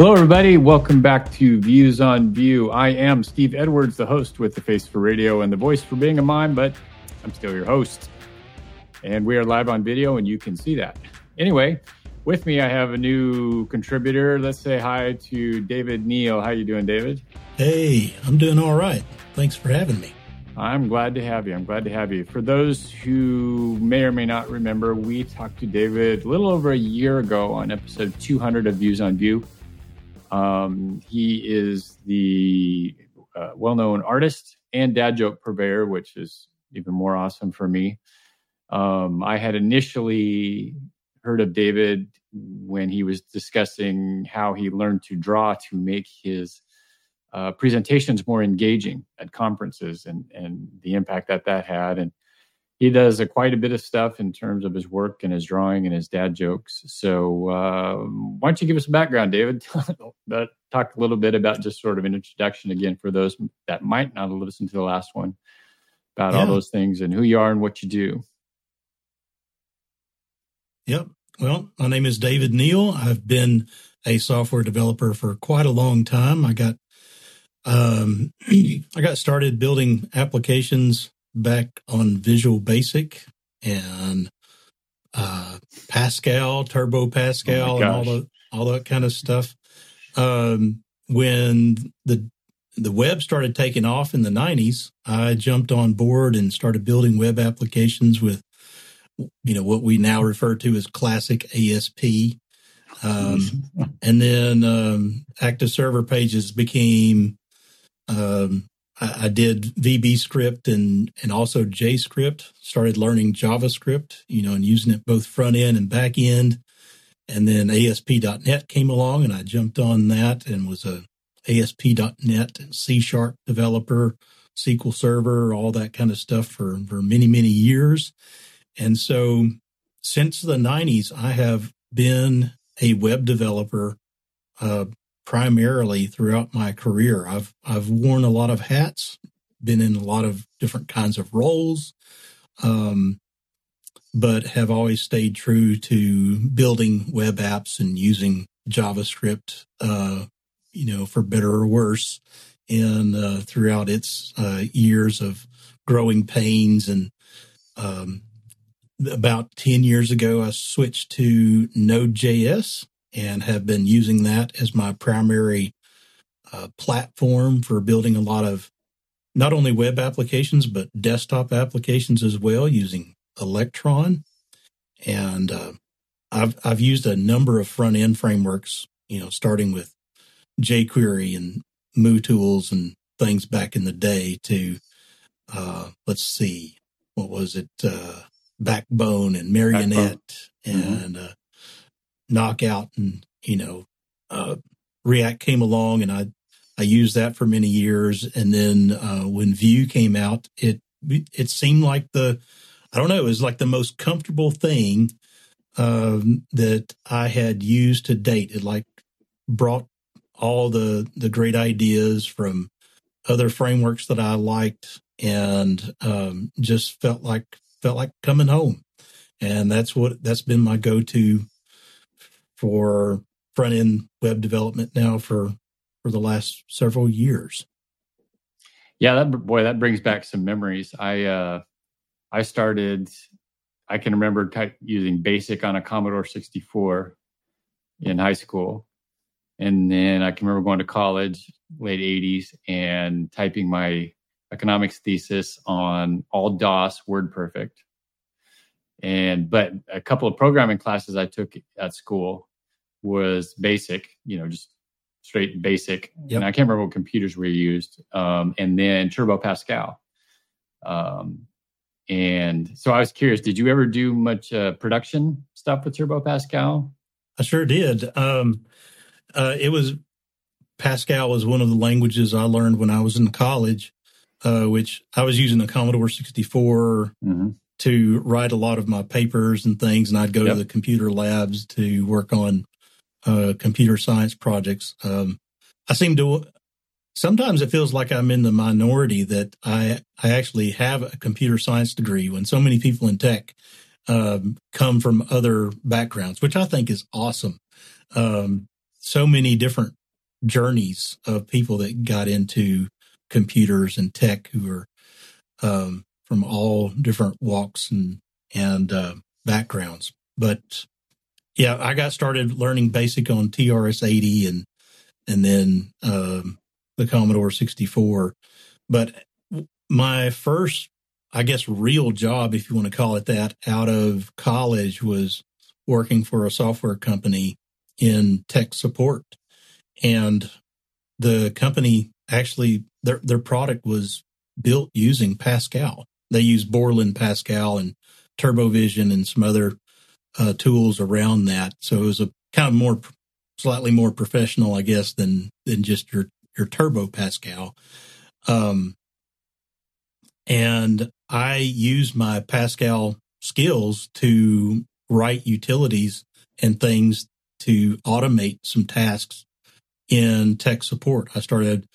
Hello, everybody. Welcome back to Views on Vue. I am Steve Edwards, the host with the face for radio and the voice for being a mime, but I'm still your host. And we are live on video, and you can see that. Anyway, with me, I have a new contributor. Let's say hi to David Neal. How are you doing, David? Hey, I'm doing all right. Thanks for having me. I'm glad to have you. I'm glad to have you. For those who may or may not remember, we talked to David a little over a year ago on episode 200 of Views on Vue. Um, he is the uh, well known artist and dad joke purveyor, which is even more awesome for me. Um, I had initially heard of David when he was discussing how he learned to draw to make his uh, presentations more engaging at conferences and, and the impact that that had. And he does a, quite a bit of stuff in terms of his work and his drawing and his dad jokes. So, uh, why don't you give us a background, David? Talk a little bit about just sort of an introduction again for those that might not have listened to the last one about yeah. all those things and who you are and what you do. Yep. Well, my name is David Neal. I've been a software developer for quite a long time. I got um, I got started building applications back on Visual Basic and uh, Pascal, Turbo Pascal, oh and all the all that kind of stuff. Um, when the the web started taking off in the '90s, I jumped on board and started building web applications with, you know, what we now refer to as classic ASP. Um, and then um, active server pages became um, I, I, did VB script and and also JScript. Started learning JavaScript, you know, and using it both front end and back end. And then ASP.NET came along, and I jumped on that and was a ASP.NET and C Sharp developer, SQL Server, all that kind of stuff for for many many years. And so, since the '90s, I have been a web developer uh, primarily throughout my career. I've I've worn a lot of hats, been in a lot of different kinds of roles, um, but have always stayed true to building web apps and using JavaScript, uh, you know, for better or worse, and uh, throughout its uh, years of growing pains and um, about 10 years ago, I switched to Node.js and have been using that as my primary uh, platform for building a lot of not only web applications but desktop applications as well using Electron. And uh, I've I've used a number of front end frameworks, you know, starting with jQuery and MooTools and things back in the day to uh, let's see, what was it, uh, Backbone and Marionette Backbone. Mm-hmm. and mm-hmm knockout and you know uh, react came along and i i used that for many years. And then uh, when vue came out it it seemed like the i don't know it was like the most comfortable thing um, that i had used to date. It like brought all the the great ideas from other frameworks that i liked and um, just felt like felt like coming home. And that's what that's been my go-to for front end web development now for for the last several years. Yeah, that boy, that brings back some memories. I uh, I started. I can remember type, using BASIC on a Commodore 64 in high school, and then I can remember going to college, late 80s, and typing my economics thesis on all DOS WordPerfect. And but a couple of programming classes I took at school was basic, you know, just straight basic. Yep. And I can't remember what computers were used. Um, and then Turbo Pascal. Um, and so I was curious, did you ever do much uh, production stuff with Turbo Pascal? I sure did. Um, uh, it was Pascal was one of the languages I learned when I was in college, uh, which I was using a Commodore 64 mm-hmm. to write a lot of my papers and things. And I'd go yep. to the computer labs to work on uh, computer science projects. Um, I seem to sometimes it feels like I'm in the minority that I I actually have a computer science degree when so many people in tech um, come from other backgrounds, which I think is awesome. Um, so many different journeys of people that got into computers and tech who are um, from all different walks and and uh, backgrounds. But yeah, I got started learning basic on TRS-80 and and then um, the Commodore 64. But my first, I guess, real job, if you want to call it that, out of college was working for a software company in tech support. And the company actually, their, their product was built using Pascal. They use Borland Pascal and TurboVision and some other uh, tools around that. So it was a kind of more, slightly more professional, I guess, than than just your your Turbo Pascal. Um, and I use my Pascal skills to write utilities and things to automate some tasks in tech support. I started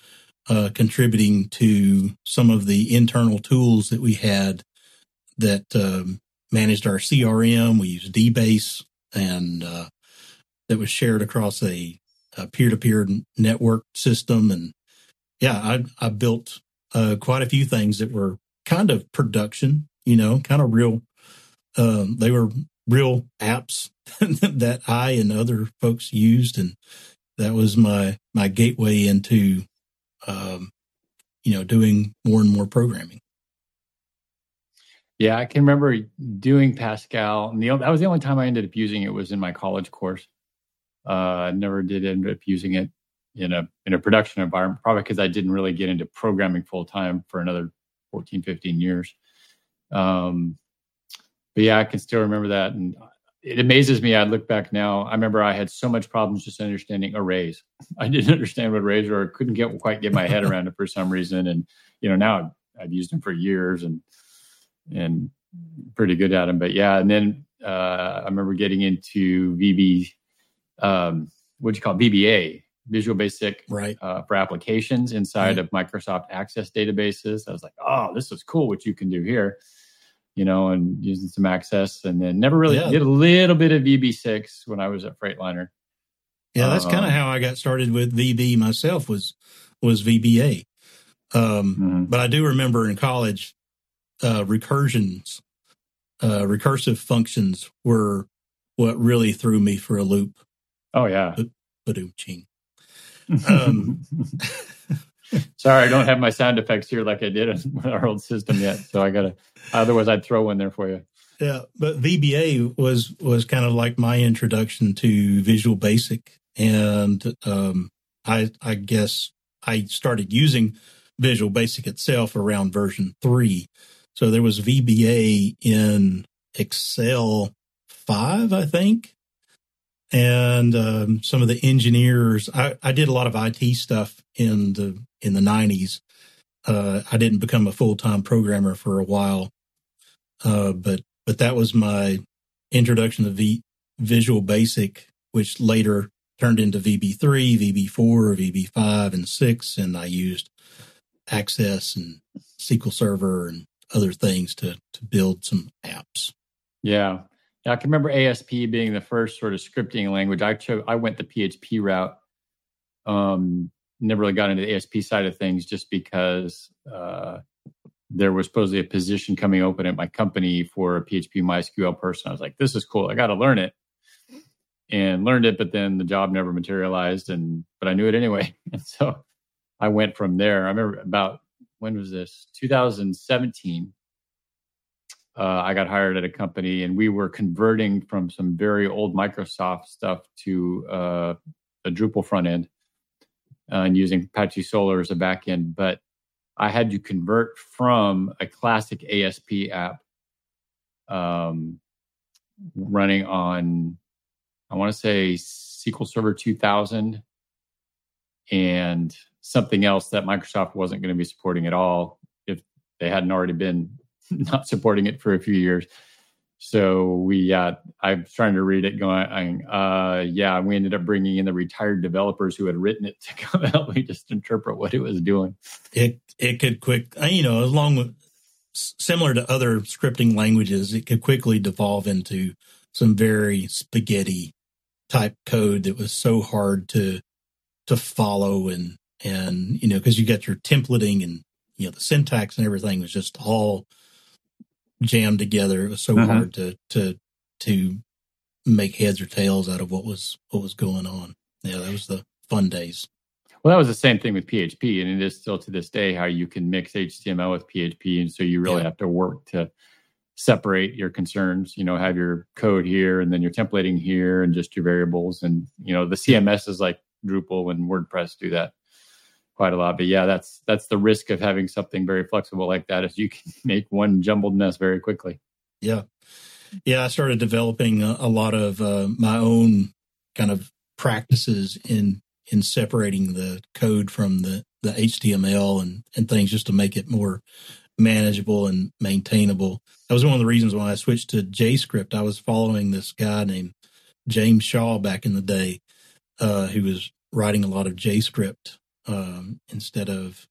uh, contributing to some of the internal tools that we had that um, managed our CRM. We used DBase and uh, that was shared across a, a, peer-to-peer network system. And yeah, I, I built uh, quite a few things that were kind of production, you know, kind of real. Um, they were real apps that I and other folks used, and that was my my gateway into, um, you know, doing more and more programming. Yeah, I can remember doing Pascal. The, that was the only time I ended up using it was in my college course. Uh, I never did end up using it in a in a production environment, probably because I didn't really get into programming full time for another 14, 15 years. Um, but yeah, I can still remember that. And it amazes me. I look back now. I remember I had so much problems just understanding arrays. I didn't understand what arrays were. Couldn't get quite get my head around it for some reason. And you know now I've used them for years and and pretty good at them. But yeah, and then uh, I remember getting into VB. Um, what do you call it? VBA? Visual Basic right. Uh, for applications inside right. of Microsoft Access databases. I was like, oh, this is cool what you can do here, you know, and using some Access. And then never really yeah. did a little bit of VB6 when I was at Freightliner. Yeah, that's um, kind of how I got started with VB myself was was VBA. Um, mm-hmm. But I do remember in college, uh, recursions, uh, recursive functions were what really threw me for a loop. Oh yeah, Badoom um, Sorry, I don't have my sound effects here like I did in our old system yet. So I gotta. Otherwise, I'd throw one there for you. Yeah, but VBA was was kind of like my introduction to Visual Basic, and um, I I guess I started using Visual Basic itself around version three. So there was VBA in Excel five, I think, and um, some of the engineers. I, I, did a lot of IT stuff in the in the nineties. Uh, I didn't become a full time programmer for a while, uh, but but that was my introduction to v, Visual Basic, which later turned into VB three, VB four, VB five, and six, and I used Access and SQL Server and other things to to build some apps. Yeah, I can remember ASP being the first sort of scripting language. I chose, I went the PHP route. Um, never really got into the ASP side of things just because uh, there was supposedly a position coming open at my company for a PHP MySQL person. I was like, this is cool. I got to learn it and learned it, but then the job never materialized. And, but I knew it anyway. And so I went from there. I remember about, when was this? 2017 uh, I got hired at a company and we were converting from some very old Microsoft stuff to uh, a Drupal front end uh, and using Apache Solr as a backend. But I had to convert from a classic ASP app um, running on, I want to say SQL Server 2000 and something else that Microsoft wasn't going to be supporting at all if they hadn't already been not supporting it for a few years. So we, uh, I'm trying to read it, going, uh, yeah, we ended up bringing in the retired developers who had written it to come help me just interpret what it was doing. It it could quick, uh, you know, along with similar to other scripting languages, it could quickly devolve into some very spaghetti type code that was so hard to to follow and and you know because you got your templating and you know the syntax and everything was just all jammed together. It was so uh-huh. hard to to to make heads or tails out of what was what was going on. Yeah, that was the fun days. Well, that was the same thing with PHP, and it is still to this day how you can mix HTML with PHP, and so you really yeah. have to work to separate your concerns. You know, have your code here, and then your templating here, and just your variables, and you know the CMS is like Drupal and WordPress do that quite a lot. But yeah, that's that's the risk of having something very flexible like that is you can make one jumbled mess very quickly. Yeah, yeah. I started developing a, a lot of uh, my own kind of practices in in separating the code from the the HTML and and things just to make it more manageable and maintainable. That was one of the reasons why I switched to JScript. I was following this guy named James Shaw back in the day, uh, who was writing a lot of JScript um, instead of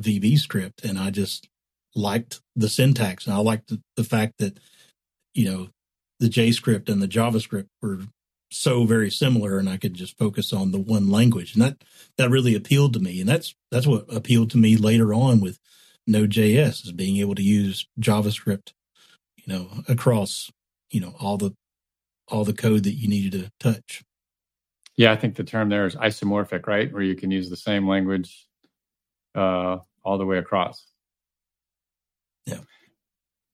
VB script. And I just liked the syntax and I liked the, the fact that, you know, the JScript and the JavaScript were so very similar and I could just focus on the one language. And that, that really appealed to me. And that's, that's what appealed to me later on with Node.js is being able to use JavaScript, you know, across, you know, all the, all the code that you needed to touch. Yeah, I think the term there is isomorphic, right? Where you can use the same language uh, all the way across. Yeah,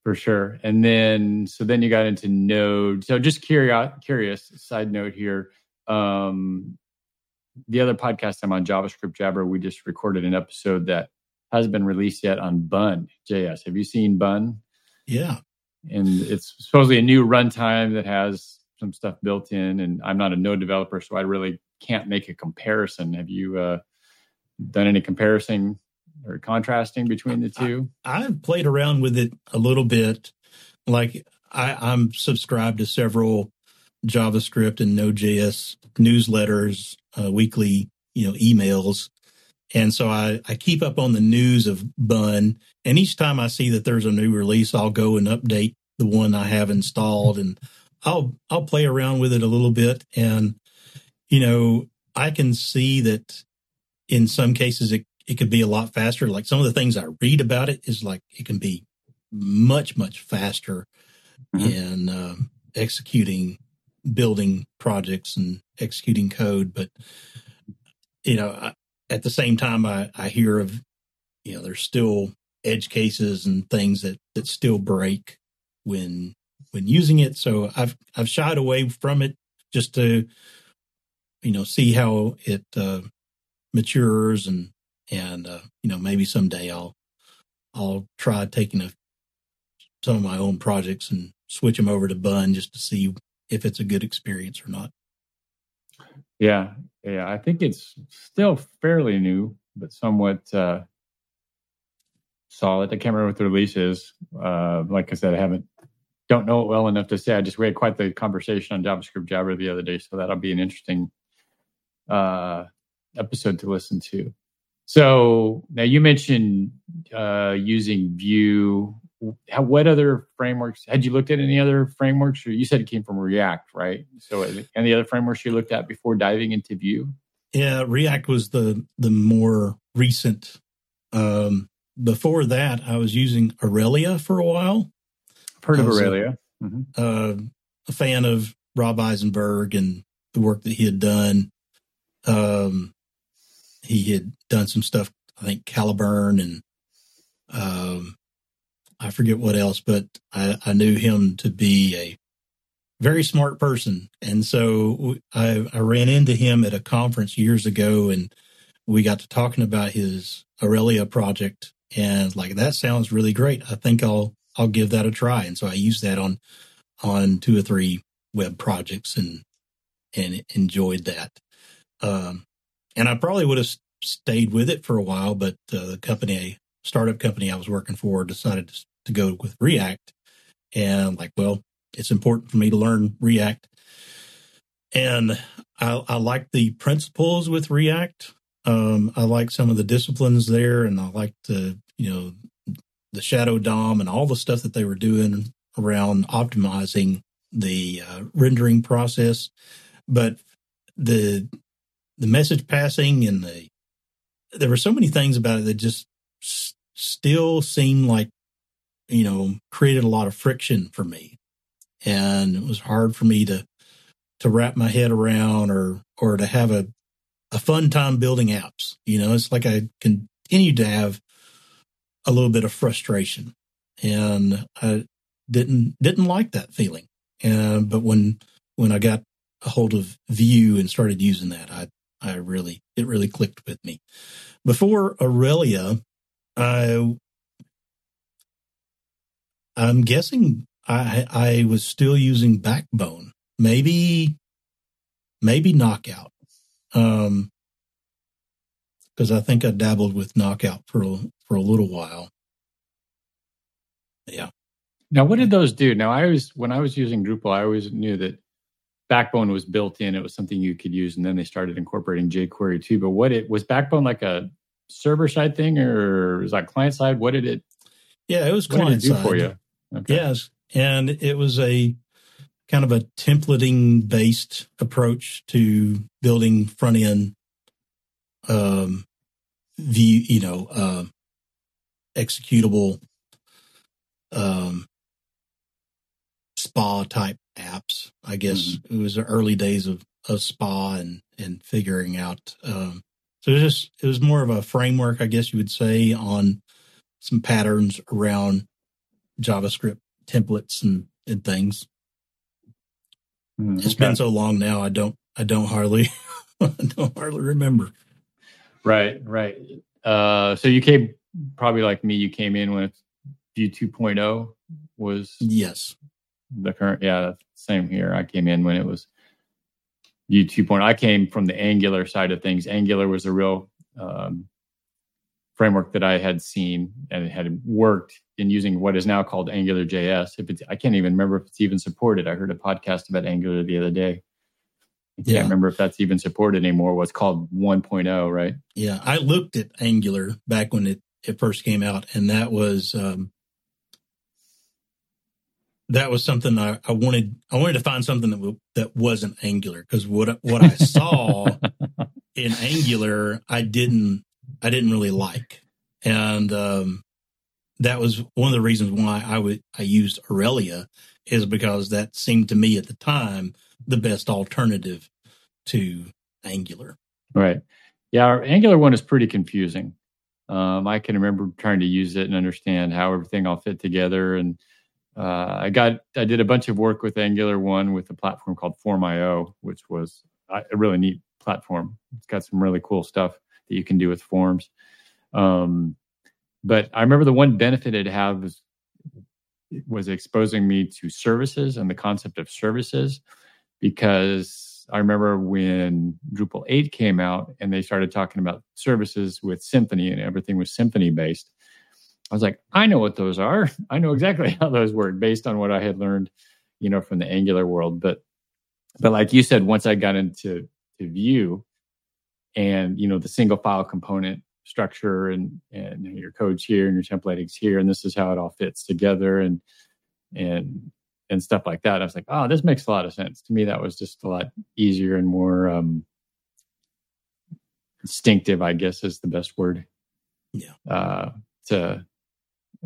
for sure. And then, so then you got into Node. So just curious, curious side note here. Um, the other podcast I'm on, JavaScript Jabber, we just recorded an episode that hasn't been released yet on Bun JS. Have you seen Bun? Yeah. And it's supposedly a new runtime that has some stuff built in, and I'm not a node developer, so I really can't make a comparison. Have you uh, done any comparison or contrasting between the two? I, have played around with it a little bit. Like I, I'm subscribed to several JavaScript and Node.js newsletters, uh, weekly, you know, emails. And so I, I keep up on the news of Bun. And each time I see that there's a new release, I'll go and update the one I have installed and I'll I'll play around with it a little bit, and you know I can see that in some cases it it could be a lot faster. Like some of the things I read about it is like it can be much much faster mm-hmm. in um, executing building projects and executing code, but you know I, at the same time I, I hear of you know there's still edge cases and things that that still break when when using it. So I've I've shied away from it just to you know see how it uh, matures and and uh, you know maybe someday I'll I'll try taking a, some of my own projects and switch them over to Bun just to see if it's a good experience or not. Yeah, yeah, I think it's still fairly new, but somewhat uh, solid. I can't remember what the release is. Uh, like I said, I haven't don't know it well enough to say. I just we had quite the conversation on JavaScript Jabber the other day, so that'll be an interesting uh, episode to listen to. So now you mentioned uh, using Vue. How, what other frameworks had you looked at? Any other frameworks? Or you said it came from React, right? So any other frameworks you looked at before diving into Vue? Yeah, React was the the more recent. Um, before that, I was using Aurelia for a while. Heard of Aurelia. Mm-hmm. Uh, a fan of Rob Eisenberg and the work that he had done. Um, he had done some stuff, I think Caliburn and um, I forget what else, but I, I knew him to be a very smart person. And so I, I ran into him at a conference years ago and we got to talking about his Aurelia project and like that sounds really great. I think I'll I'll give that a try. And so I used that on on two or three web projects and and enjoyed that. Um, and I probably would have stayed with it for a while, but uh, the company, startup company I was working for, decided to, to go with React. And like, well, it's important for me to learn React. And I, I like the principles with React. Um, I like some of the disciplines there, and I like the you know the Shadow DOM and all the stuff that they were doing around optimizing the uh, rendering process. but the the message passing and the there were so many things about it that just s- still seemed like you know created a lot of friction for me and it was hard for me to to wrap my head around or or to have a a fun time building apps you know it's like i continued to have a little bit of frustration. And i didn't didn't like that feeling. And but when when i got a hold of vue and started using that i i really it really clicked with me. Before aurelia i i'm guessing i i was still using backbone. Maybe maybe knockout. Um because i think i dabbled with knockout for a, for a little while yeah Now, what did those do? Now, I always, when I was using Drupal, I always knew that Backbone was built in. It was something you could use, and then they started incorporating jQuery too. But what it was Backbone like a server side thing, or was that client side? What did it? yeah it was What did client it do side for you? Okay. Yes. And it was a kind of a templating based approach to building front end um view, you know, uh, executable um spa type apps. I guess it was the early days of, of spa and, and figuring out um so it was just it was more of a framework, I guess you would say, on some patterns around JavaScript templates and, and things. Hmm, It's okay. been so long now. I don't, I don't hardly, I don't hardly remember. Right, right. Uh, so you came probably like me. You came in with Vue 2.0 was Yes. the current. Yeah, same here. I came in when it was Vue 2.0. I came from the Angular side of things. Angular was a real um, framework that I had seen and it had worked in using what is now called Angular JS. If it's, I can't even remember if it's even supported. I heard a podcast about Angular the other day. I can't Yeah. remember if that's even supported anymore. What's called 1.0, right? Yeah. I looked at Angular back when it, it first came out and that was, um, that was something I, I wanted. I wanted to find something that w- that wasn't Angular because what what I saw in Angular, I didn't I didn't really like, and um, that was one of the reasons why I would I used Aurelia is because that seemed to me at the time the best alternative to Angular. Right. Yeah, our Angular one is pretty confusing. Um, I can remember trying to use it and understand how everything all fit together. And uh, I got I did a bunch of work with Angular one with a platform called Form.io, which was uh, a really neat platform. It's got some really cool stuff that you can do with forms. Um, but I remember the one benefit it had was was exposing me to services and the concept of services because I remember when Drupal 8 came out and they started talking about services with Symfony and everything was Symfony based. I was like, I know what those are. I know exactly how those work based on what I had learned, you know, from the Angular world. But but like you said, once I got into to Vue and you know the single file component structure and and your code's here and your templating's here and this is how it all fits together and and and stuff like that. I was like, oh, this makes a lot of sense. To me, that was just a lot easier and more um, instinctive, I guess is the best word. Yeah. Uh, to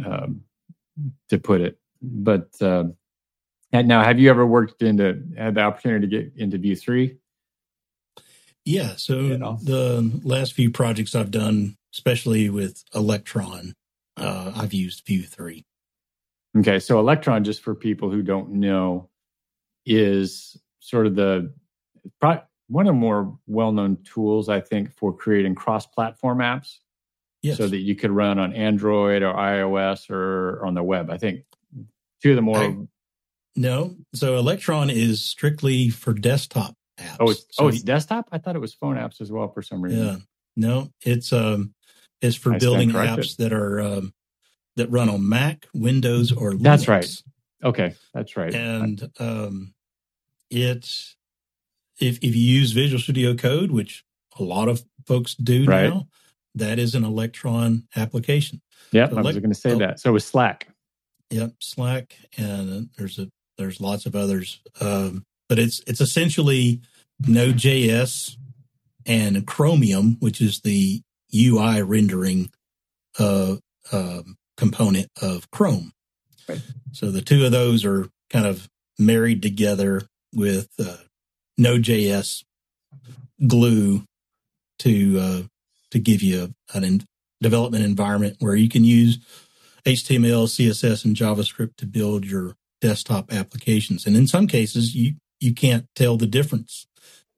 um, to put it. But uh, and now, have you ever worked into had the opportunity to get into Vue three? Yeah. So You know. the last few projects I've done, especially with Electron, uh, I've used Vue three. Okay, so Electron, just for people who don't know, is sort of the one of the more well-known tools, I think, for creating cross-platform apps, Yes. so that you could run on Android or iOS or on the web. I think two of the more I- no. So Electron is strictly for desktop apps. oh, it's, So oh, it's desktop. I thought it was phone apps as well for some reason. Yeah. No, it's um it's for I building apps that are um that run on Mac, Windows, or Linux. That's right. Okay, that's right. And um it's if if you use Visual Studio Code, which a lot of folks do Right. now, that is an Electron application. yeah, so I was going to say oh. that. So it was Slack. Yep, Slack, and there's a there's lots of others. Um, but it's it's essentially Node.js and Chromium, which is the UI rendering uh, uh, component of Chrome. Right. So the two of those are kind of married together with uh, Node.js glue to uh, to give you a, an in, development environment where you can use HTML, CSS, and JavaScript to build your desktop applications. And in some cases, you you can't tell the difference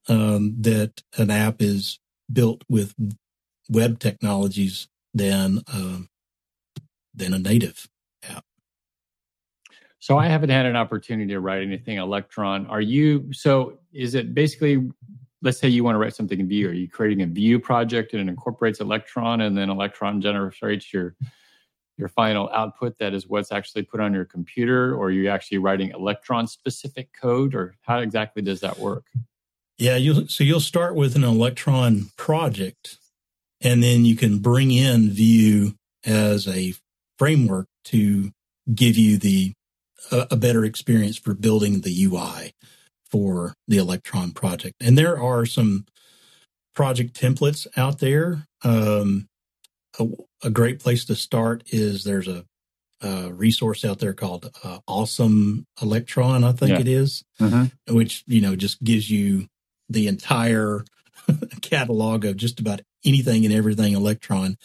um, that an app is built with web technologies than um, than a native app. So I haven't had an opportunity to write anything Electron. Are you? So is it basically? Let's say you want to write something in Vue. Are you creating a Vue project and it incorporates Electron, and then Electron generates your your final output that is what's actually put on your computer, or are you actually writing Electron specific code, or how exactly does that work? Yeah, you so you'll start with an Electron project, and then you can bring in Vue as a framework to give you the a, a better experience for building the UI for the Electron project. And there are some project templates out there. Um, a, a, great place to start is there's a, a resource out there called uh, Awesome Electron, I think yeah. it is, mm-hmm. which you know just gives you the entire catalog of just about anything and everything Electron.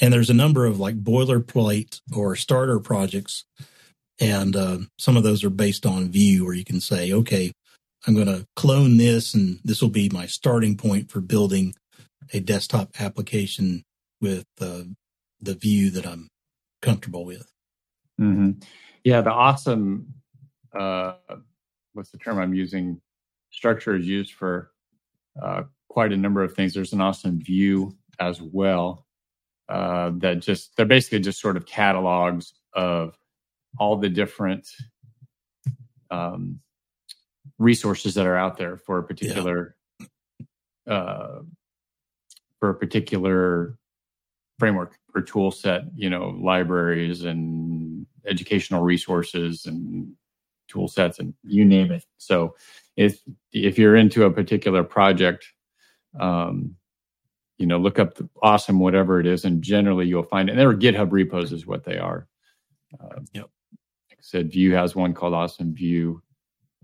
And there's a number of like boilerplate or starter projects. And uh, some of those are based on Vue where you can say, okay, I'm going to clone this and this will be my starting point for building a desktop application with uh, the Vue that I'm comfortable with. Mm-hmm. Yeah, the awesome, uh, what's the term I'm using? Structure is used for uh, quite a number of things. There's an awesome Vue as well uh, that just they're basically just sort of catalogs of all the different um, resources that are out there for a particular yeah. uh, for a particular framework or tool set. You know, libraries and educational resources and tool sets and you name it. So if if you're into a particular project, um, you know, look up the awesome whatever it is, and generally you'll find it. And there are GitHub repos is what they are. Uh, yep. Like I said, Vue has one called Awesome Vue.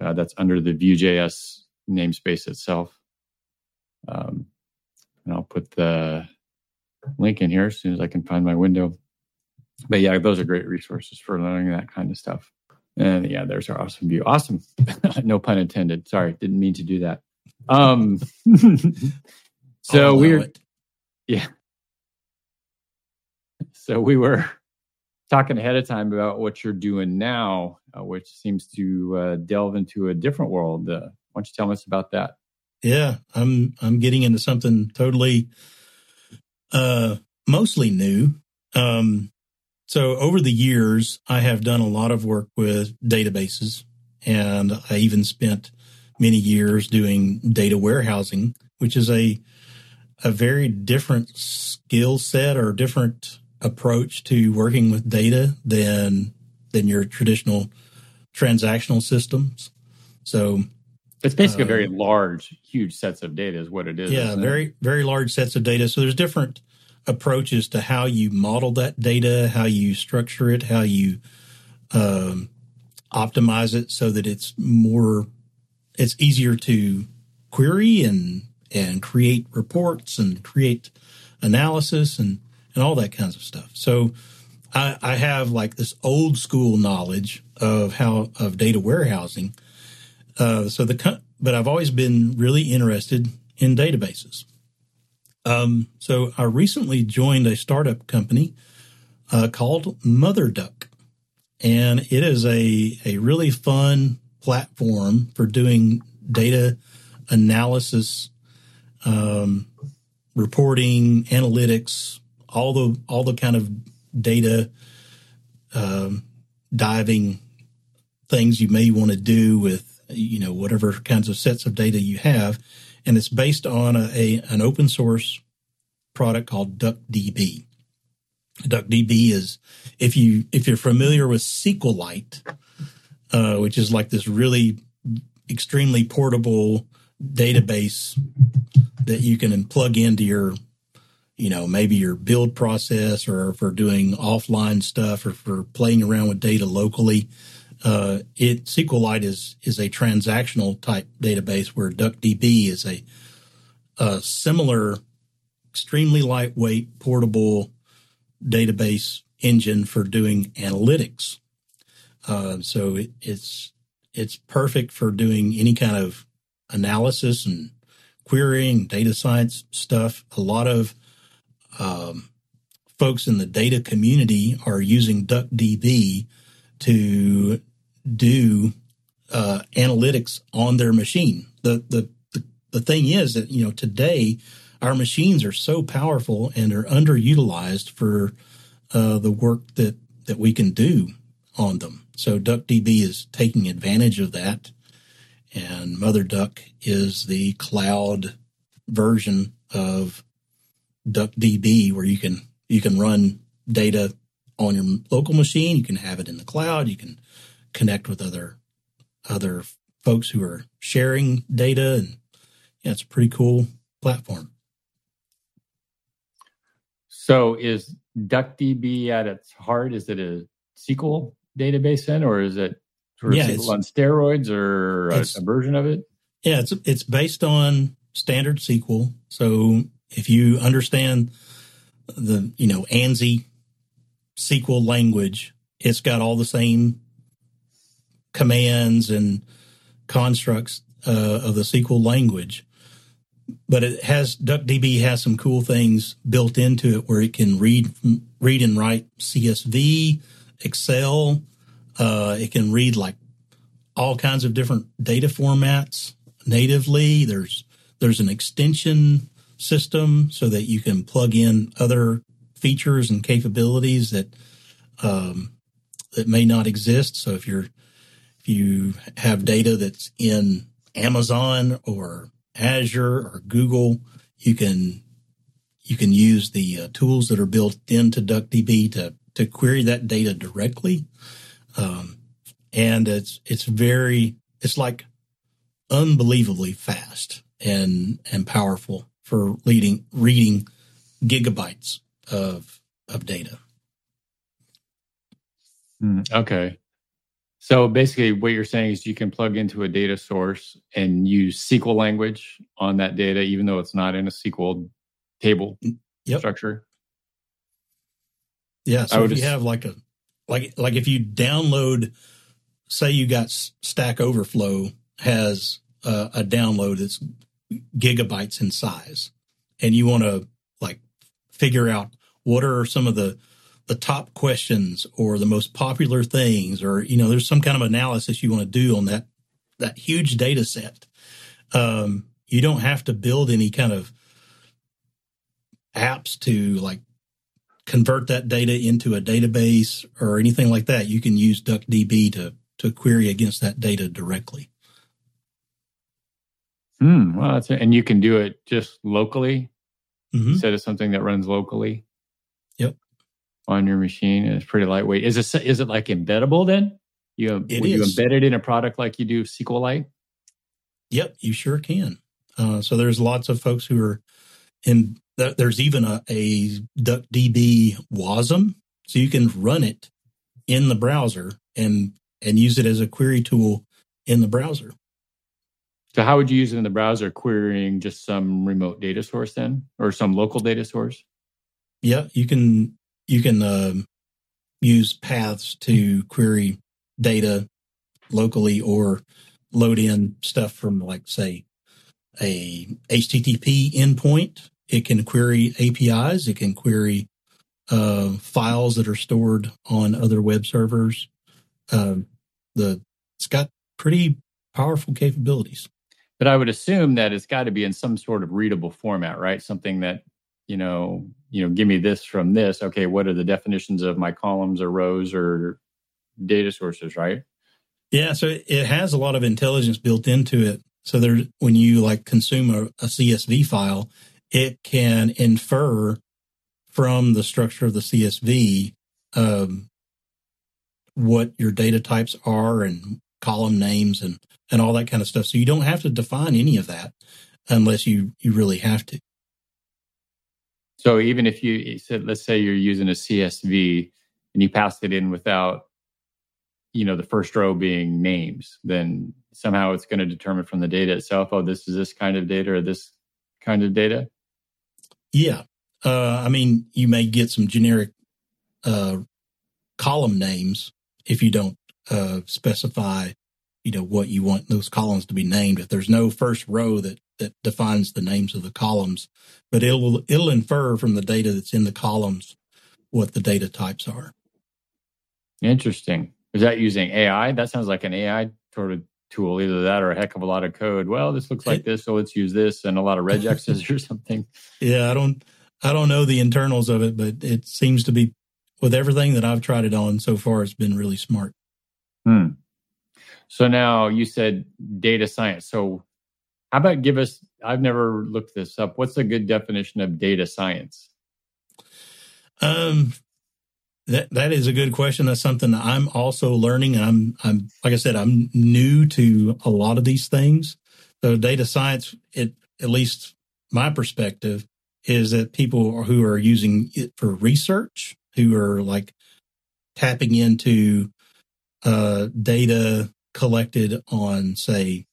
Uh, that's under the Vue.js namespace itself. Um, and I'll put the link in here as soon as I can find my window. But yeah, those are great resources for learning that kind of stuff. And yeah, there's our awesome Vue. Awesome. no pun intended. Sorry, didn't mean to do that. Um so we're it. yeah. So we were talking ahead of time about what you're doing now, uh, which seems to uh, delve into a different world. Uh, why don't you tell us about that? Yeah, I'm I'm getting into something totally uh mostly new. Um so over the years, I have done a lot of work with databases and I even spent many years doing data warehousing, which is a, a very different skill set or different approach to working with data than, than your traditional transactional systems. So it's basically uh, very large, huge sets of data is what it is. Yeah, very, very large sets of data. So there's different approaches to how you model that data, how you structure it, how you um, optimize it so that it's more, it's easier to query and and create reports and create analysis and and all that kinds of stuff. So I, I have like this old school knowledge of how of data warehousing. Uh, so the but I've always been really interested in databases. Um, so I recently joined a startup company uh, called MotherDuck, and it is a a really fun platform for doing data analysis, um, reporting, analytics, all the all the kind of data um, diving things you may want to do with you know whatever kinds of sets of data you have and it's based on a, a an open source product called DuckDB. DuckDB is if you if you're familiar with SQLite, uh, which is like this really extremely portable database that you can plug into your you know, maybe your build process or for doing offline stuff or for playing around with data locally. Uh, it SQLite is is a transactional type database where DuckDB is a, a similar, extremely lightweight, portable database engine for doing analytics. Uh, so it, it's it's perfect for doing any kind of analysis and querying, data science stuff. A lot of um, folks in the data community are using DuckDB to do uh, analytics on their machine. The, the, the the thing is that you know today our machines are so powerful and are underutilized for uh, the work that that we can do on them. So DuckDB is taking advantage of that, and MotherDuck is the cloud version of DuckDB where you can you can run data on your local machine. You can have it in the cloud. You can connect with other other folks who are sharing data, and yeah, it's a pretty cool platform. So, is DuckDB at its heart? Is it a SQL database in, or is it sort of yeah, on steroids, or a, a version of it? Yeah, it's it's based on standard SQL. So if you understand the, you know, ANSI SQL language, it's got all the same commands and constructs uh, of the SQL language. But it has DuckDB has some cool things built into it where it can read read and write CSV, Excel. Uh, it can read like all kinds of different data formats natively. There's there's an extension system so that you can plug in other features and capabilities that um, that may not exist. So if you're if you have data that's in Amazon or Azure or Google, you can you can use the uh, tools that are built into DuckDB to to query that data directly, um, and it's it's very it's like unbelievably fast and and powerful for leading, reading gigabytes of of data. Mm, okay. So basically, what you're saying is you can plug into a data source and use SQL language on that data, even though it's not in a SQL table yep. structure. Yeah. So if you have like a like like if you download, say you got Stack Overflow has a, a download that's gigabytes in size and you want to like figure out what are some of the the top questions or the most popular things or you know there's some kind of analysis you want to do on that that huge data set. Um, you don't have to build any kind of apps to like convert that data into a database or anything like that you can use duckdb to to query against that data directly Hmm. Well, that's it. and you can do it just locally mm-hmm. instead of something that runs locally. Yep. On your machine, it's pretty lightweight. Is it is it like embeddable then? You it you embed it in a product like you do SQLite? Yep, you sure can. Uh, so there's lots of folks who are in. There's even a, a DuckDB WASM, so you can run it in the browser and and use it as a query tool in the browser. So how would you use it in the browser querying just some remote data source then or some local data source? Yeah, you can you can uh, use paths to query data locally or load in stuff from like say a HTTP endpoint. It can query APIs. It can query uh, files that are stored on other web servers. Uh, the it's got pretty powerful capabilities. But I would assume that it's got to be in some sort of readable format, right? Something that, you know, you know, give me this from this. Okay, what are the definitions of my columns or rows or data sources, right? Yeah, so it has a lot of intelligence built into it. So there, when you like consume a, a CSV file, it can infer from the structure of the CSV um, what your data types are and column names and and all that kind of stuff. So you don't have to define any of that unless you you really have to. So even if you said, let's say you're using a CSV and you pass it in without, you know, the first row being names, then somehow it's going to determine from the data itself, oh, this is this kind of data or this kind of data. Yeah, uh, I mean, you may get some generic uh, column names if you don't uh, specify, you know, what you want those columns to be named. If there's no first row that that defines the names of the columns, but it'll it'll infer from the data that's in the columns what the data types are. Interesting. Is that using AI? That sounds like an AI sort of tool, either that or a heck of a lot of code. Well, this looks like this, so let's use this and a lot of regexes or something. Yeah, I don't I don't know the internals of it, but it seems to be with everything that I've tried it on so far, it's been really smart. Hmm. So now you said data science. So how about give us? I've never looked this up. What's a good definition of data science? Um, that that is a good question. That's something that I'm also learning. I'm I'm like I said, I'm new to a lot of these things. So data science, it at least my perspective is that people who are using it for research, who are like tapping into uh, data collected on, say,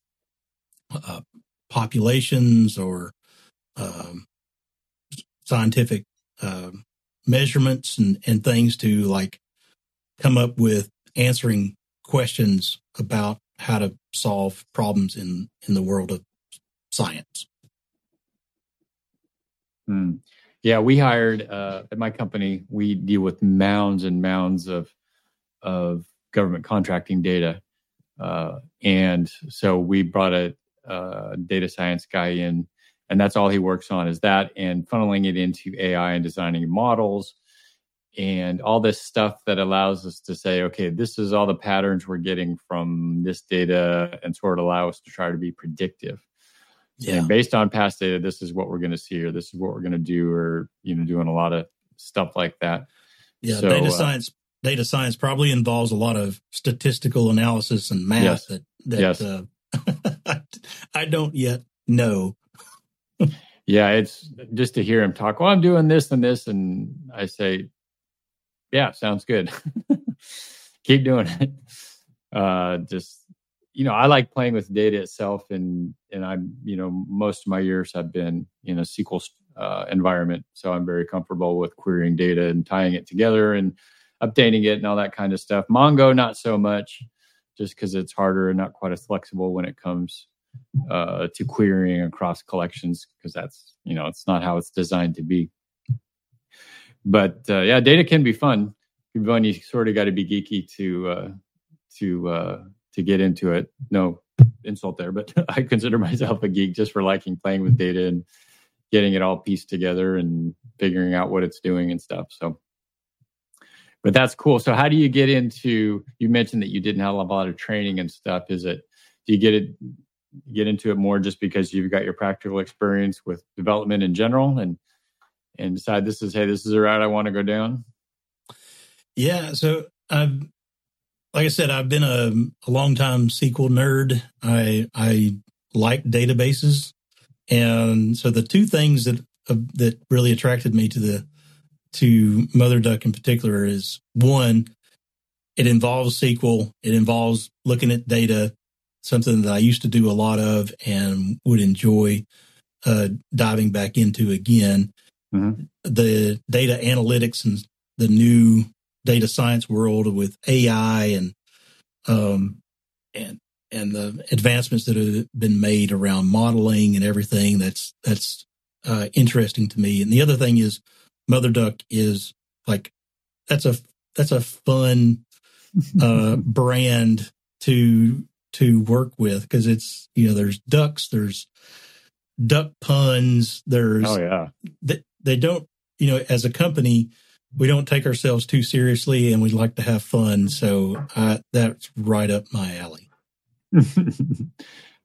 uh, populations or um, scientific uh, measurements and, and things to like come up with answering questions about how to solve problems in in the world of science. Hmm. Yeah, we hired uh, at my company. We deal with mounds and mounds of of government contracting data, uh, and so we brought a, a, data science guy in, and that's all he works on is that and funneling it into AI and designing models and all this stuff that allows us to say, okay, this is all the patterns we're getting from this data, and sort of allow us to try to be predictive yeah. And based on past data, this is what we're going to see, or this is what we're going to do, or you know, doing a lot of stuff like that. Yeah, so, data uh, science. Data science probably involves a lot of statistical analysis and math yes. that that yes. uh, I don't yet know. Yeah, it's just to hear him talk. Well, I'm doing this and this, and I say, "Yeah, sounds good. Keep doing it." Uh, just you know, I like playing with data itself, and and I'm you know most of my years I've been in a SQL uh, environment, so I'm very comfortable with querying data and tying it together and updating it and all that kind of stuff. Mongo, not so much, just because it's harder and not quite as flexible when it comes uh, to querying across collections, because that's you know it's not how it's designed to be. But uh, yeah, data can be fun. But you sort of got to be geeky to uh, to uh, to get into it. No insult there, but I consider myself a geek just for liking playing with data and getting it all pieced together and figuring out what it's doing and stuff. So, but that's cool. So, how do you get into? You mentioned that you didn't have a lot of training and stuff. Is it? Do you get it? Get into it more just because you've got your practical experience with development in general, and and decide this is hey, this is a route I want to go down. Yeah. So I've like I said, I've been a, a long time SQL nerd. I I like databases, and so the two things that uh, that really attracted me to the to MotherDuck in particular is one, it involves SQL. It involves looking at data, something that I used to do a lot of and would enjoy uh, diving back into again. Mm-hmm. The data analytics and the new data science world with AI and um, and and the advancements that have been made around modeling and everything that's that's uh, interesting to me. And the other thing is, MotherDuck is like that's a that's a fun uh, brand to to work with because it's you know there's ducks, there's duck puns, there's oh yeah they, they don't you know as a company we don't take ourselves too seriously and we like to have fun. So uh, that's right up my alley.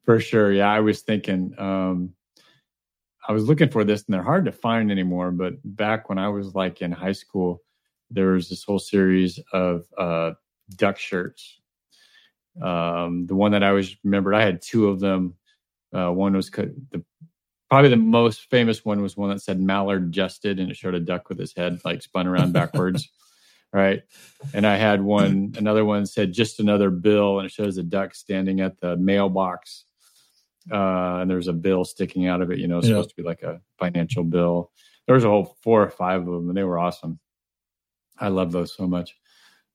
for sure. Yeah, I was thinking, um, I was looking for this and they're hard to find anymore. But back when I was like in high school, there was this whole series of uh, duck shirts. Um, the one that I always remembered, I had two of them. Uh, one was the probably the most famous one was one that said Mallard jested, and it showed a duck with his head like spun around backwards. right. And I had one, another one said just another bill, and it shows a duck standing at the mailbox. Uh, and there's a bill sticking out of it, you know, supposed yeah. to be like a financial bill. There was a whole four or five of them, and they were awesome. I love those so much.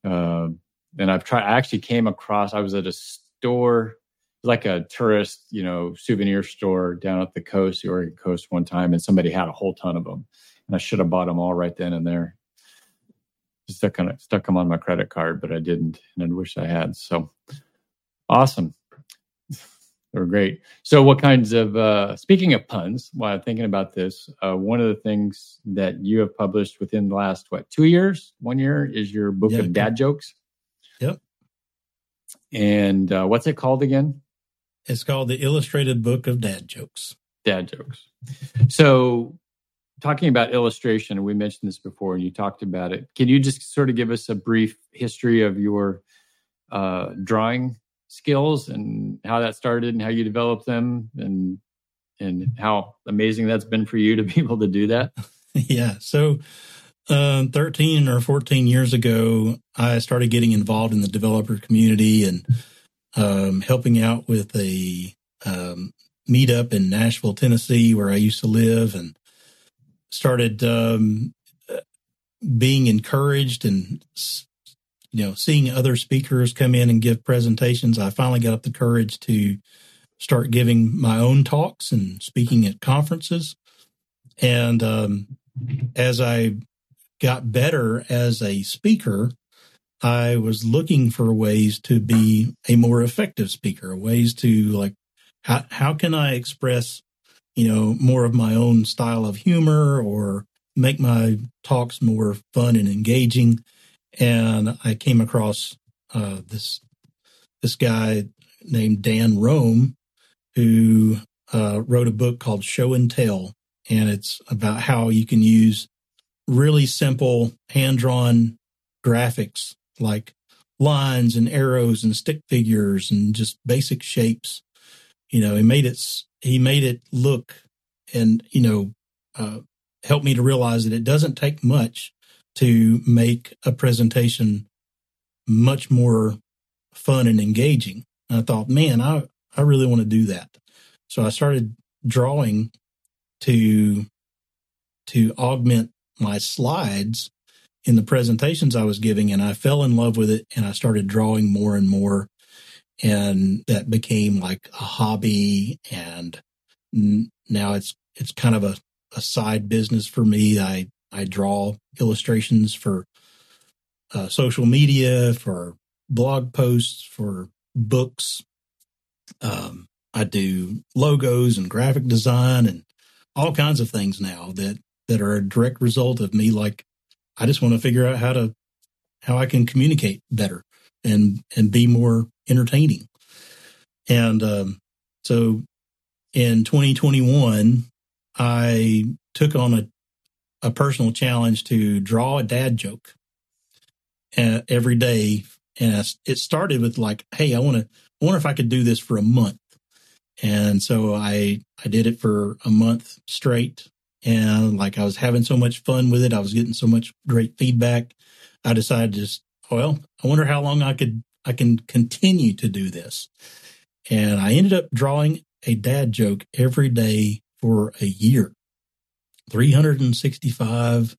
Uh, and I've tried. I actually came across. I was at a store, like a tourist, you know, souvenir store down at the coast, the Oregon coast, one time, and somebody had a whole ton of them, and I should have bought them all right then and there. Stuck on stuck them on my credit card, but I didn't, and I wish I had. So awesome. They were great. So, what kinds of, uh, speaking of puns, while I'm thinking about this, uh, one of the things that you have published within the last, what, two years, one year is your book yeah, of dad jokes. Yep. And uh, what's it called again? It's called the Illustrated Book of Dad Jokes. Dad jokes. So, talking about illustration, we mentioned this before, and you talked about it. Can you just sort of give us a brief history of your uh, drawing skills and how that started and how you developed them and and how amazing that's been for you to be able to do that? yeah. So, uh, 13 or 14 years ago, I started getting involved in the developer community and um, helping out with a um, meetup in Nashville, Tennessee, where I used to live, and started um, being encouraged and you know, seeing other speakers come in and give presentations, I finally got up the courage to start giving my own talks and speaking at conferences. And um, as I got better as a speaker, I was looking for ways to be a more effective speaker, ways to like, how, how can I express, you know, more of my own style of humor or make my talks more fun and engaging? and I came across uh, this this guy named Dan Roam, who uh, wrote a book called Show and Tell, and it's about how you can use really simple hand drawn graphics like lines and arrows and stick figures and just basic shapes. You know, he made it he made it look and you know uh, help me to realize that it doesn't take much to make a presentation much more fun and engaging. And I thought, man, I, I really want to do that. So I started drawing to to augment my slides in the presentations I was giving and I fell in love with it and I started drawing more and more and that became like a hobby and now it's it's kind of a, a side business for me. I I draw illustrations for uh, social media, for blog posts, for books. Um, I do logos and graphic design and all kinds of things now that that are a direct result of me. Like, I just want to figure out how to how I can communicate better and and be more entertaining. And um, so, in 2021, I took on a a personal challenge to draw a dad joke uh, every day. And it started with like, Hey, I want to, I wonder if I could do this for a month. And so I, I did it for a month straight. And like I was having so much fun with it. I was getting so much great feedback. I decided just, well, I wonder how long I could, I can continue to do this. And I ended up drawing a dad joke every day for a year. 365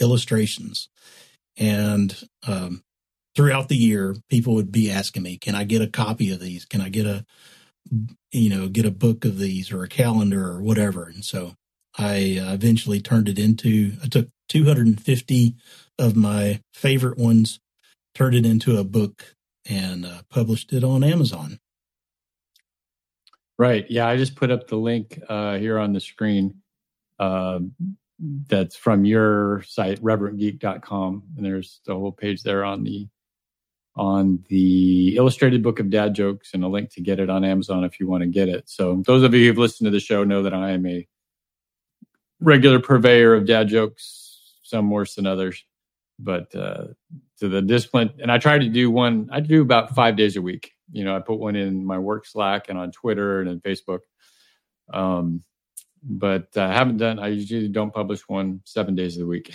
illustrations. And um, throughout the year, people would be asking me, "Can I get a copy of these? Can I get a, you know, get a book of these or a calendar or whatever?" And so I uh, eventually turned it into. I took 250 of my favorite ones, turned it into a book, and uh, published it on Amazon. Right. Yeah, I just put up the link uh, here on the screen uh, that's from your site, reverentgeek.com. And there's the whole page there on the on the illustrated book of dad jokes and a link to get it on Amazon if you want to get it. So those of you who've listened to the show know that I am a regular purveyor of dad jokes, some worse than others. But uh, to the discipline, and I try to do one. I do about five days a week. You know, I put one in my work Slack and on Twitter and on Facebook. Um, but I haven't done. I usually don't publish one seven days of the week.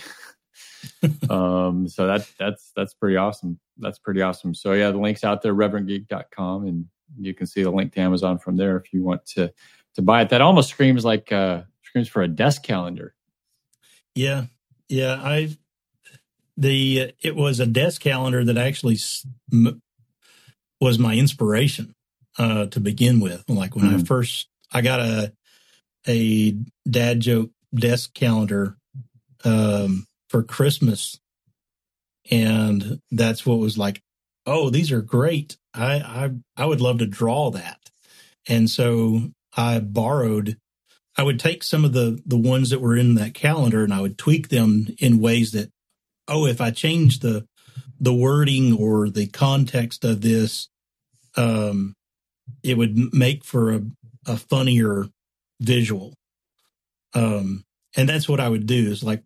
um, so that that's that's pretty awesome. That's pretty awesome. So yeah, the link's out there, reverentgeek.com, and you can see the link to Amazon from there if you want to to buy it. That almost screams like uh for a desk calendar. Yeah, yeah. I the it was a desk calendar that actually was my inspiration uh, to begin with. Like when mm-hmm. I first I got a a dad joke desk calendar um, for Christmas, and that's what was like. Oh, these are great. I I I would love to draw that, and so I borrowed. I would take some of the the ones that were in that calendar and I would tweak them in ways that oh, if I change the the wording or the context of this, um, it would make for a, a funnier visual. Um, and that's what I would do is like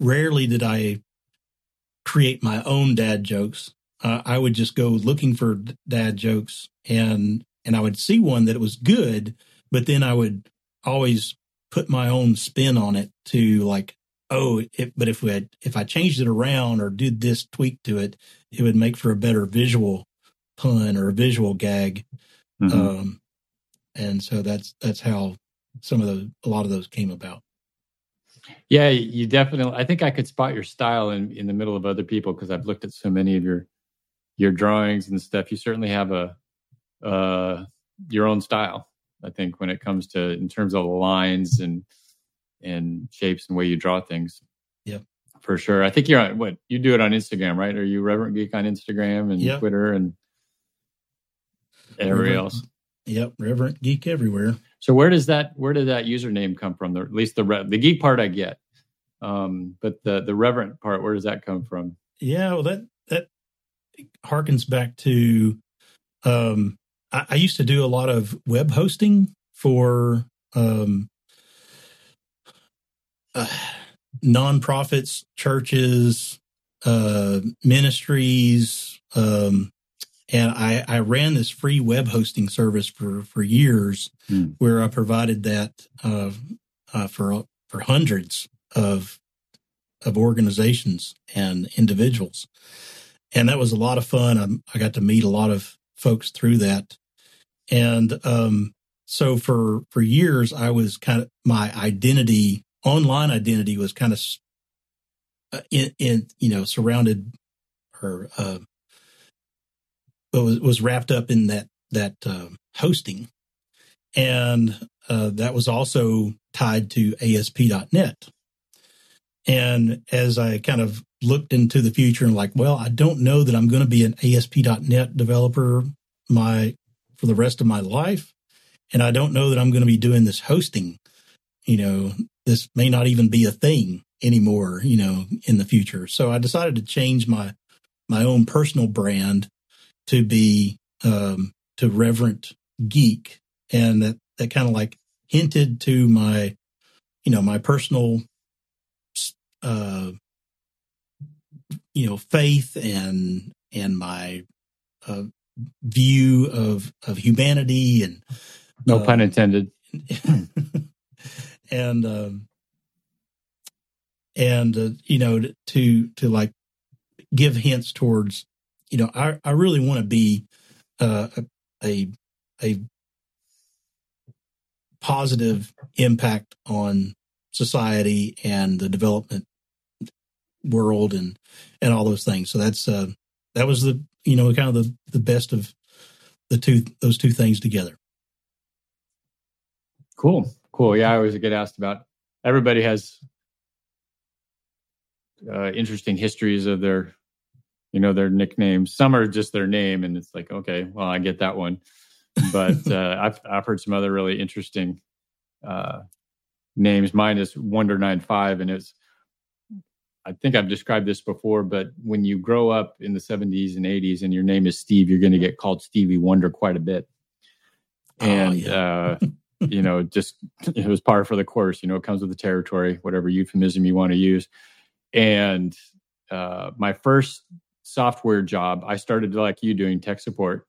rarely did I create my own dad jokes. Uh, I would just go looking for dad jokes and and I would see one that was good, but then I would always put my own spin on it to like oh, it, but if we had, if I changed it around or did this tweak to it, it would make for a better visual pun or a visual gag. Mm-hmm. Um, and so that's that's how some of the a lot of those came about. Yeah, you definitely. I think I could spot your style in in the middle of other people because I've looked at so many of your your drawings and stuff. You certainly have a uh, your own style. I think when it comes to in terms of the lines and and shapes and way you draw things. Yeah. For sure. I think you're on what you do it on Instagram, right? Are you Reverent Geek on Instagram and yep. Twitter and everywhere else? Yep, Reverent Geek everywhere. So where does that where did that username come from? The, at least the the geek part I get, um, but the the reverent part, where does that come from? Yeah, well that that harkens back to um, I, I used to do a lot of web hosting for um, uh, nonprofits, churches, uh, ministries, um, and I, I, ran this free web hosting service for for years, mm. where I provided that uh, uh, for for hundreds of of organizations and individuals, and that was a lot of fun. I, I got to meet a lot of folks through that, and um, so for for years I was kind of my identity online identity was kind of uh, in, in, you know surrounded or uh, was was wrapped up in that that uh, hosting, and uh, that was also tied to ASP.NET. And as I kind of looked into the future and like, well, I don't know that I'm going to be an ASP.NET developer my for the rest of my life, and I don't know that I'm going to be doing this hosting, you know, this may not even be a thing anymore, you know, in the future. So I decided to change my my own personal brand to be um, to Reverent Geek, and that that kind of like hinted to my, you know, my personal, uh, you know, faith and and my uh, view of of humanity and no uh, pun intended and um, and uh, you know to to like give hints towards you know I I really want to be uh, a a positive impact on society and the development world and and all those things. So that's uh that was the you know kind of the the best of the two those two things together. Cool. Cool. Yeah, I always get asked about. Everybody has uh, interesting histories of their, you know, their nicknames. Some are just their name, and it's like, okay, well, I get that one. But uh, I've I've heard some other really interesting uh, names. Mine is Wonder Nine Five, and it's. I think I've described this before, but when you grow up in the 70s and 80s and your name is Steve, you're going to get called Stevie Wonder quite a bit. And oh, yeah. uh, you know, just it was par for the course. You know, it comes with the territory, whatever euphemism you want to use. And uh, my first software job, I started like you doing tech support,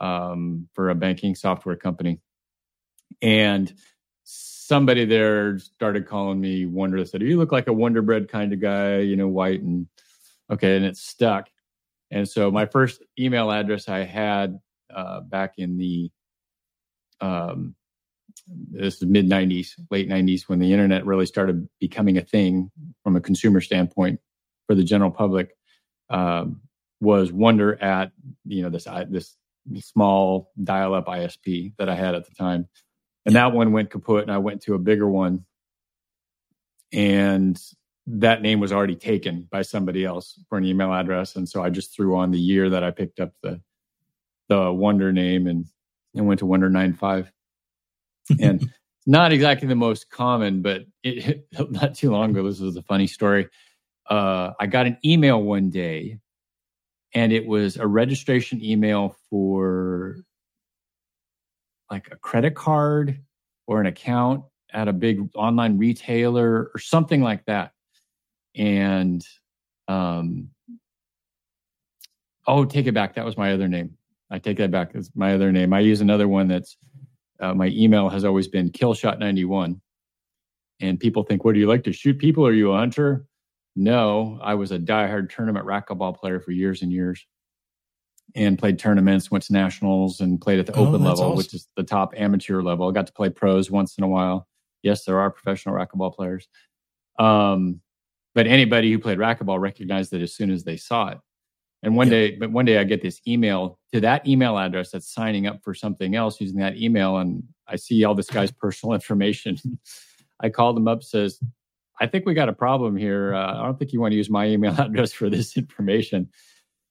um, for a banking software company. And somebody there started calling me Wonder. Said, You look like a Wonder Bread kind of guy, you know, white and okay. And it stuck. And so my first email address I had uh, back in the um, this is mid 90s, late 90s, when the internet really started becoming a thing from a consumer standpoint for the general public, um, was wonder at you know this this small dial-up ISP that I had at the time, and that one went kaput, and I went to a bigger one, and that name was already taken by somebody else for an email address, and so I just threw on the year that I picked up the the Wonder name and and went to Wonder nine five. And not exactly the most common, but it, not too long ago, this was a funny story. Uh, I got an email one day, and it was a registration email for like a credit card or an account at a big online retailer or something like that. And um, oh, take it back. That was my other name. I take that back. It's my other name. I use another one that's uh, my email has always been killshot91. And people think, what do you like to shoot people? Are you a hunter? No, I was a diehard tournament racquetball player for years and years and played tournaments, went to nationals and played at the oh, open level, awesome. which is the top amateur level. I got to play pros once in a while. Yes, there are professional racquetball players. Um, but anybody who played racquetball recognized it as soon as they saw it. And one yeah. day, but one day I get this email to that email address that's signing up for something else using that email. And I see all this guy's personal information. I called him up, says, I think we got a problem here. Uh, I don't think you want to use my email address for this information.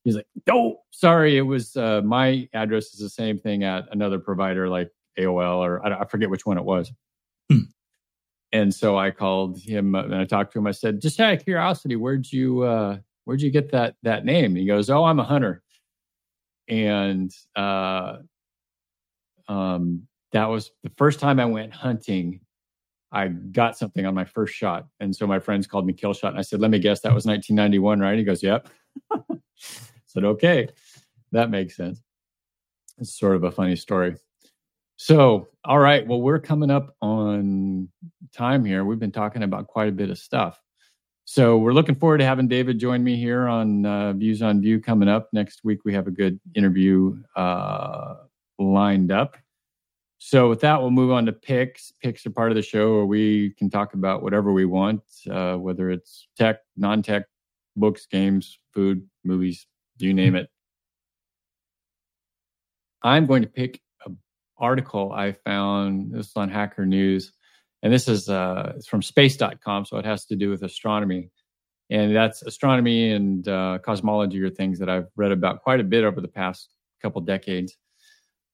He's like, no, sorry. It was uh, my address is the same thing at another provider like AOL or I, I forget which one it was. Hmm. And so I called him and I talked to him. I said, just out of curiosity, where'd you, uh, where'd you get that that name? And he goes, oh, I'm a hunter. And uh, um, that was the first time I went hunting. I got something on my first shot, and so my friends called me kill shot. And I said, "Let me guess, that was 1991, right?" He goes, "Yep." Said, "Okay, that makes sense." It's sort of a funny story. So, all right. Well, we're coming up on time here. We've been talking about quite a bit of stuff. So we're looking forward to having David join me here on uh, Views on Vue coming up next week. We have a good interview uh, lined up. So with that, we'll move on to picks. Picks are part of the show where we can talk about whatever we want, uh, whether it's tech, non-tech, books, games, food, movies, you name it. I'm going to pick an article I found. This is on Hacker News and this is uh, it's from space.com, so it has to do with astronomy. And that's astronomy and uh, cosmology are things that I've read about quite a bit over the past couple decades.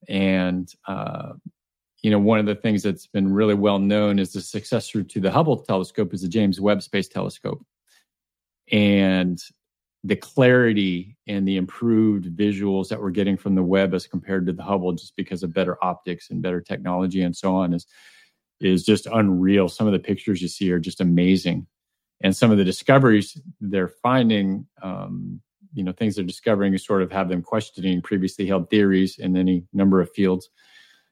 And, uh, you know, one of the things that's been really well known is the successor to the Hubble telescope is the James Webb Space Telescope. And the clarity and the improved visuals that we're getting from the Webb as compared to the Hubble, just because of better optics and better technology and so on, is is just unreal. Some of the pictures you see are just amazing, and some of the discoveries they're finding, um, you know, things they're discovering, sort of have them questioning previously held theories in any number of fields,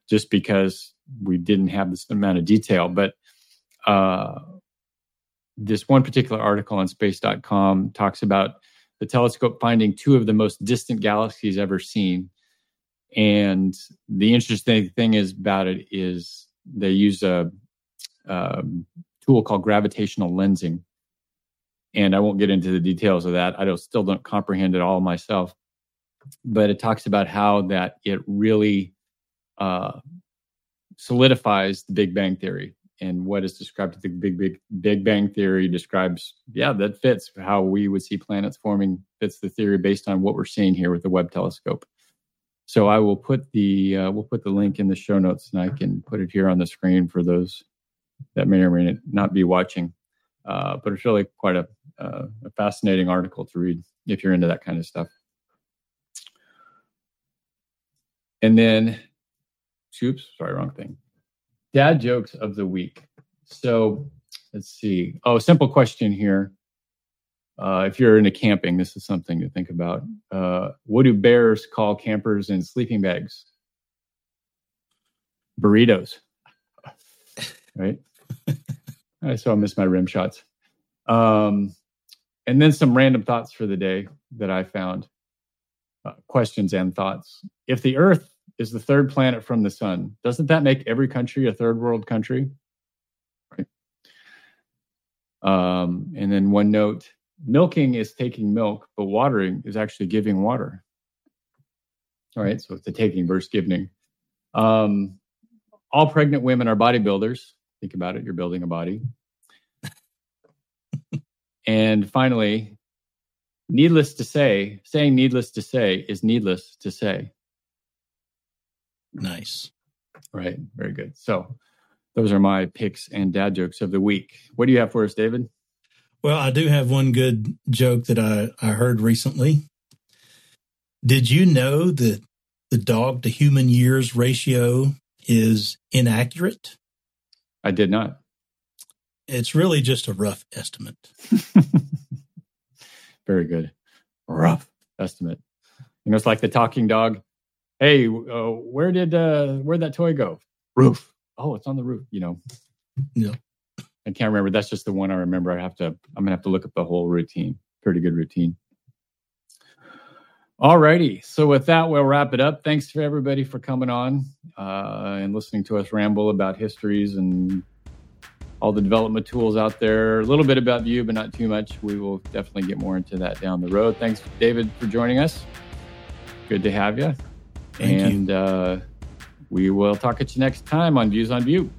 just because we didn't have this amount of detail. But uh, this one particular article on space.com talks about the telescope finding two of the most distant galaxies ever seen. And the interesting thing is about it is they use a, a tool called gravitational lensing. And I won't get into the details of that. I don't, still don't comprehend it all myself. But it talks about how that it really uh, solidifies the Big Bang Theory. And what is described as the Big Big Big Bang Theory describes, yeah, that fits how we would see planets forming, fits the theory based on what we're seeing here with the Webb telescope. So I will put the uh, we'll put the link in the show notes, and I can put it here on the screen for those that may or may not be watching. Uh, but it's really quite a, uh, a fascinating article to read if you're into that kind of stuff. And then, oops, sorry, wrong thing. Dad jokes of the week. So let's see. Oh, simple question here. Uh, if you're into camping, this is something to think about. Uh, what do bears call campers in sleeping bags? Burritos. Right. I so I missed my rim shots. Um, and then some random thoughts for the day that I found. Uh, questions and thoughts. If the Earth is the third planet from the sun, doesn't that make every country a third world country? Right. Um, and then one note milking is taking milk, but watering is actually giving water. All right, so it's a taking versus giving. Um, all pregnant women are bodybuilders. Think about it, you're building a body. and finally, needless to say, saying needless to say is needless to say. Nice. Right, very good. So, those are my picks and dad jokes of the week. What do you have for us, David? Well, I do have one good joke that I, I heard recently. Did you know that the dog to human years ratio is inaccurate? I did not. It's really just a rough estimate. Very good. Rough estimate. You know, it's like the talking dog. Hey, uh, where did uh, where'd that toy go? Roof. Oh, it's on the roof. You know. Yeah. I can't remember. That's just the one I remember. I have to. I'm gonna have to look up the whole routine. Pretty good routine. All righty. So with that, we'll wrap it up. Thanks for everybody for coming on uh, and listening to us ramble about histories and all the development tools out there. A little bit about Vue, but not too much. We will definitely get more into that down the road. Thanks, David, for joining us. Good to have you. Thank and you. Uh, we will talk at you next time on Views on Vue.